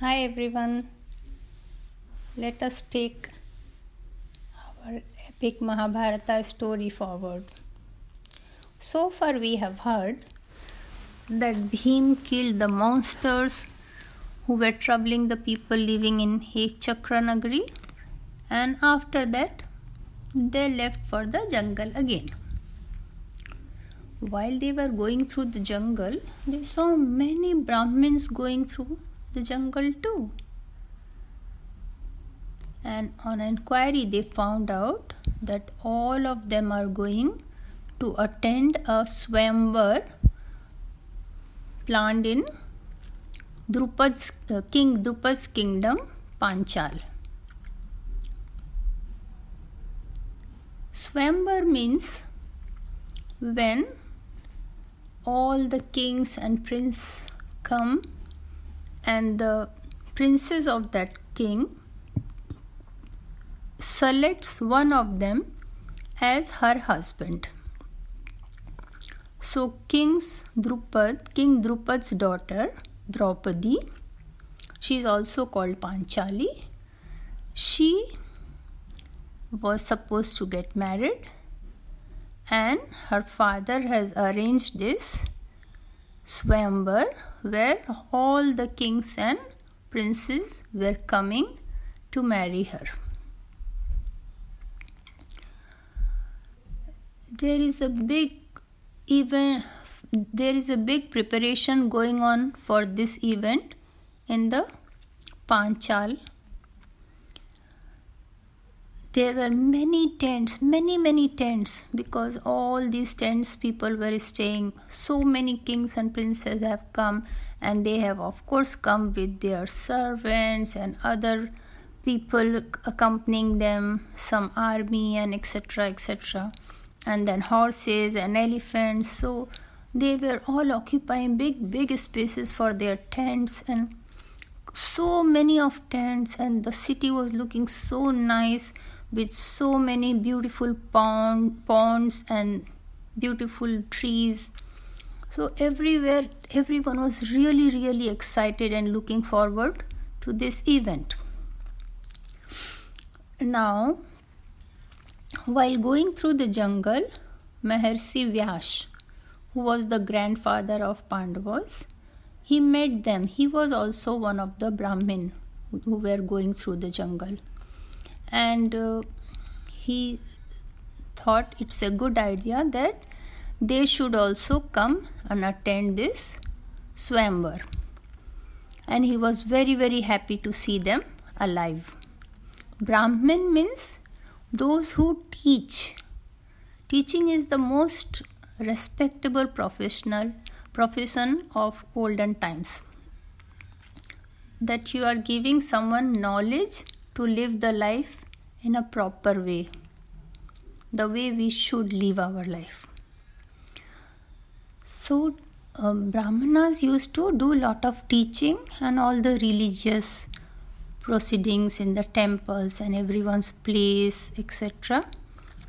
Hi everyone. Let us take our epic Mahabharata story forward. So far, we have heard that Bhim killed the monsters who were troubling the people living in Ekchakra Nagari, and after that, they left for the jungle again. While they were going through the jungle, they saw many Brahmins going through the jungle too. And on inquiry, they found out that all of them are going to attend a swamvar planned in Drupad's, uh, King Drupad's kingdom, Panchal. Swamvar means when all the kings and princes come and the princess of that king selects one of them as her husband. So King's Drupad, King Drupad's daughter, Draupadi, she is also called Panchali. She was supposed to get married and her father has arranged this swamvar where all the kings and princes were coming to marry her. There is a big event there is a big preparation going on for this event in the Panchal there were many tents many many tents because all these tents people were staying. So many kings and princes have come and they have of course come with their servants and other people accompanying them some army and etc etc and then horses and elephants. So they were all occupying big big spaces for their tents and so many of tents and the city was looking so nice with so many beautiful pond, ponds and beautiful trees. So, everywhere, everyone was really, really excited and looking forward to this event. Now, while going through the jungle, Maharshi Vyash, who was the grandfather of Pandavas, he met them. He was also one of the Brahmin who were going through the jungle and uh, he thought it's a good idea that they should also come and attend this swamvar and he was very very happy to see them alive. Brahmin means those who teach. Teaching is the most respectable professional profession of olden times. That you are giving someone knowledge to live the life in a proper way, the way we should live our life. So, um, Brahmanas used to do lot of teaching and all the religious proceedings in the temples and everyone's place, etc.,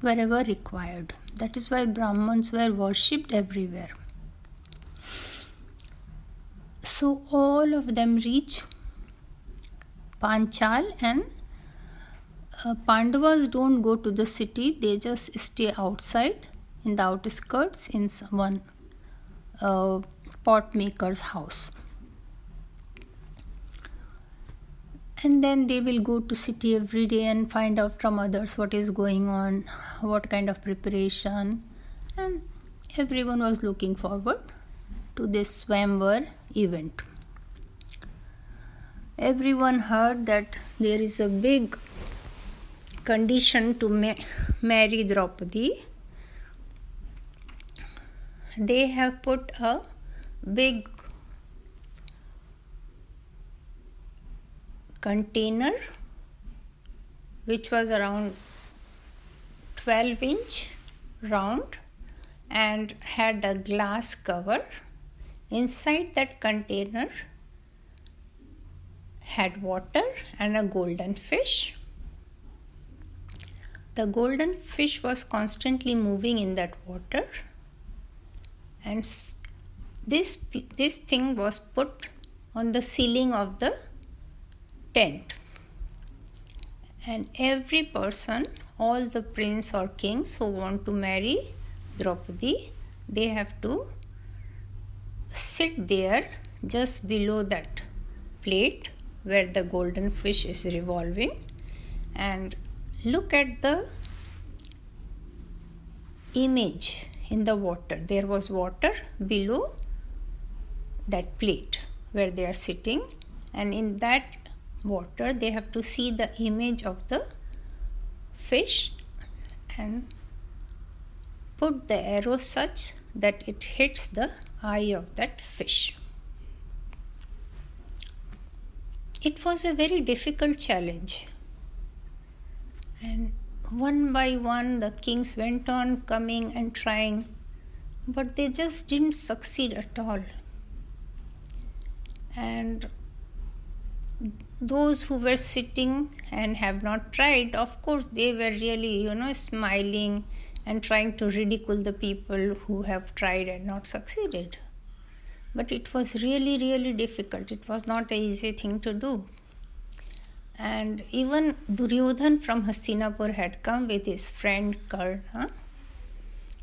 wherever required. That is why Brahmins were worshipped everywhere. So, all of them reach Panchal and uh, Pandavas don't go to the city, they just stay outside in the outskirts in one uh, pot maker's house. And then they will go to city every day and find out from others what is going on, what kind of preparation, and everyone was looking forward to this Swamvar event everyone heard that there is a big condition to ma- marry Draupadi. They have put a big container which was around 12 inch round and had a glass cover inside that container had water and a golden fish. The golden fish was constantly moving in that water, and this, this thing was put on the ceiling of the tent. And every person, all the prince or kings who want to marry Draupadi, they have to sit there just below that plate where the golden fish is revolving and look at the image in the water. There was water below that plate where they are sitting, and in that water, they have to see the image of the fish and put the arrow such that it hits the eye of that fish. It was a very difficult challenge, and one by one the kings went on coming and trying, but they just didn't succeed at all. And those who were sitting and have not tried, of course, they were really, you know, smiling and trying to ridicule the people who have tried and not succeeded. But it was really, really difficult. It was not an easy thing to do. And even Duryodhan from Hastinapur had come with his friend Karna.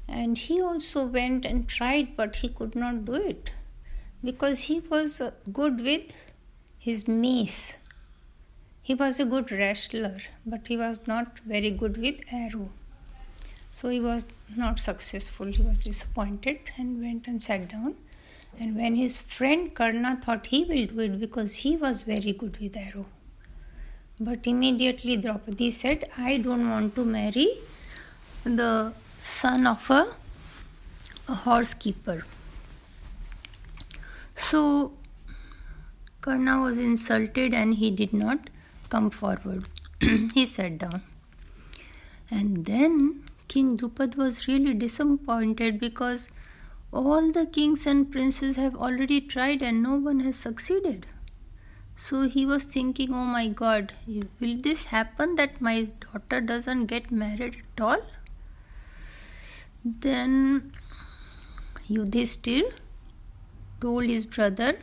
And he also went and tried, but he could not do it because he was uh, good with his mace. He was a good wrestler, but he was not very good with arrow. So he was not successful. He was disappointed and went and sat down. And when his friend Karna thought he will do it because he was very good with arrow, but immediately Draupadi said, I don't want to marry the son of a, a horse keeper. So Karna was insulted and he did not come forward. he sat down. And then King Drupad was really disappointed because all the kings and princes have already tried and no one has succeeded. So he was thinking, oh my god, will this happen that my daughter doesn't get married at all? Then Yudhishthir told his brother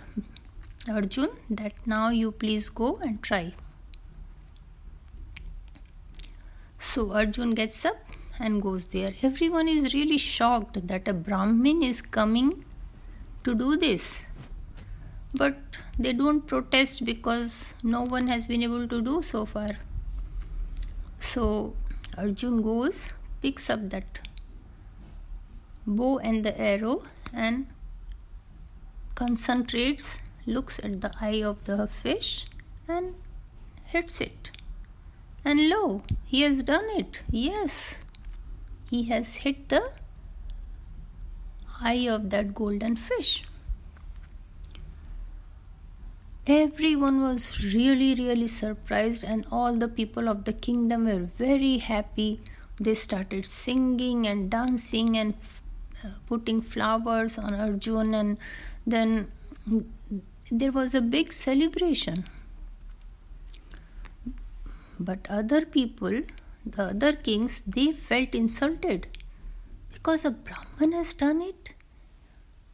Arjun that now you please go and try. So Arjun gets up and goes there. Everyone is really shocked that a Brahmin is coming to do this but they don't protest because no one has been able to do so far. So Arjun goes, picks up that bow and the arrow and concentrates, looks at the eye of the fish and hits it. And lo, he has done it. Yes, he has hit the eye of that golden fish. Everyone was really really surprised and all the people of the kingdom were very happy. They started singing and dancing and uh, putting flowers on arjun and then there was a big celebration. But other people the other kings they felt insulted because a brahman has done it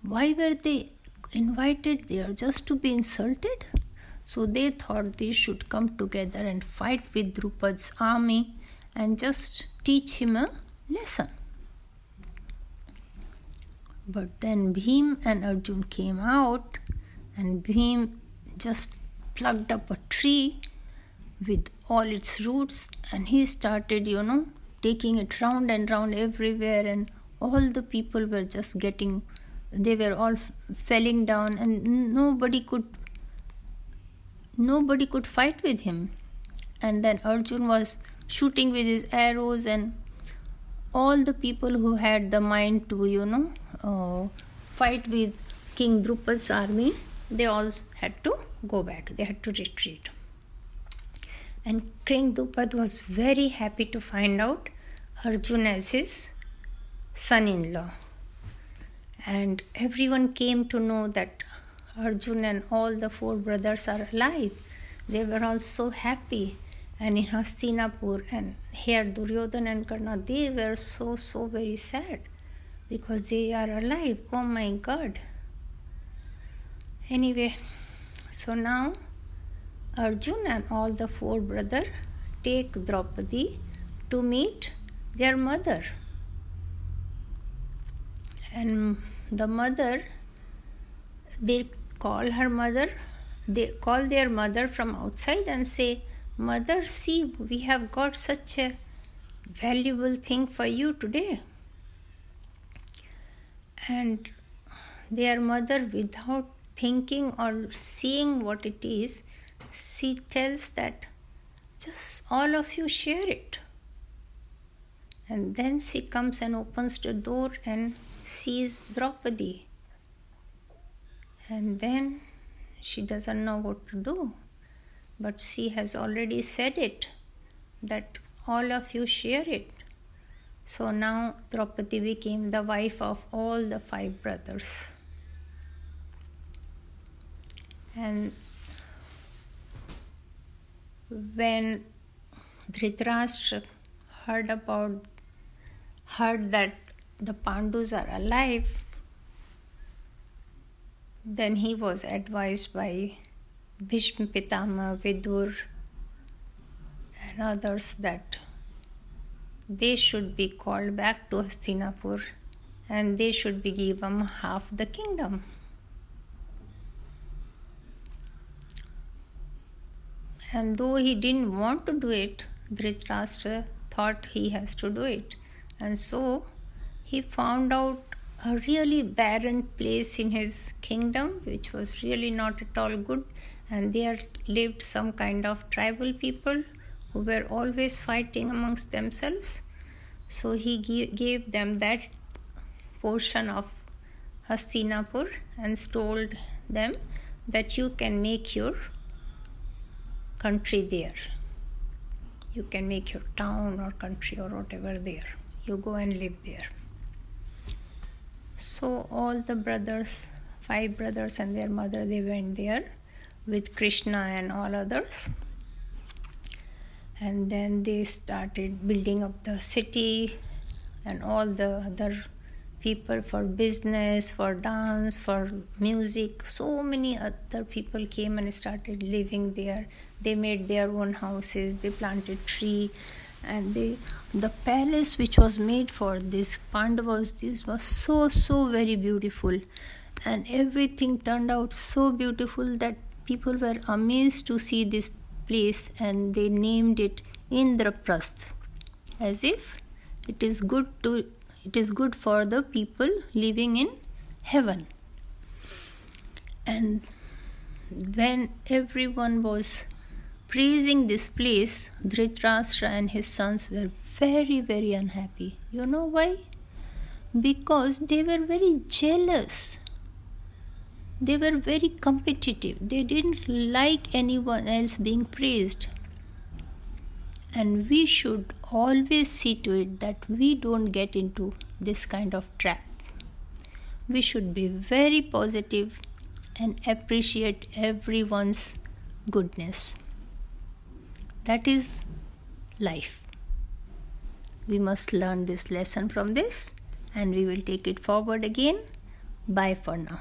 why were they invited there just to be insulted? So they thought they should come together and fight with Drupad's army and just teach him a lesson. But then Bhim and Arjun came out, and Bhim just plucked up a tree with all its roots and he started, you know, taking it round and round everywhere, and all the people were just getting they were all falling down and nobody could nobody could fight with him. And then arjun was shooting with his arrows and all the people who had the mind to you know uh, fight with king drupad's army they all had to go back. They had to retreat and king drupad was very happy to find out arjun as his son-in-law and everyone came to know that Arjun and all the four brothers are alive. They were all so happy. And in Hastinapur and here Duryodhan and Karna, they were so, so very sad because they are alive. Oh my God. Anyway, so now Arjun and all the four brothers take Draupadi to meet their mother. And the mother, they call her mother, they call their mother from outside and say, Mother, see, we have got such a valuable thing for you today. And their mother, without thinking or seeing what it is, she tells that just all of you share it. And then she comes and opens the door and sees Draupadi. And then she doesn't know what to do. But she has already said it that all of you share it. So now Draupadi became the wife of all the five brothers. And when Dhritarashtra heard about heard that the Pandus are alive, then he was advised by Bhishma Pitama, Vidur, and others that they should be called back to Hastinapur and they should be given half the kingdom. And though he didn't want to do it, Dhritarashtra thought he has to do it. And so he found out a really barren place in his kingdom, which was really not at all good. And there lived some kind of tribal people who were always fighting amongst themselves. So he gave them that portion of Hastinapur and told them that you can make your country there. You can make your town or country or whatever there. You go and live there. So all the brothers, five brothers and their mother, they went there with Krishna and all others. And then they started building up the city and all the other people for business, for dance, for music. So many other people came and started living there. They made their own houses, they planted tree, and they the palace which was made for this Pandavas this was so so very beautiful and everything turned out so beautiful that people were amazed to see this place and they named it Indraprasth as if it is good to it is good for the people living in heaven. And when everyone was praising this place, Dhritarashtra and his sons were very, very unhappy. You know why? Because they were very jealous. They were very competitive. They didn't like anyone else being praised. And we should always see to it that we don't get into this kind of trap. We should be very positive and appreciate everyone's goodness. That is life. We must learn this lesson from this and we will take it forward again. Bye for now.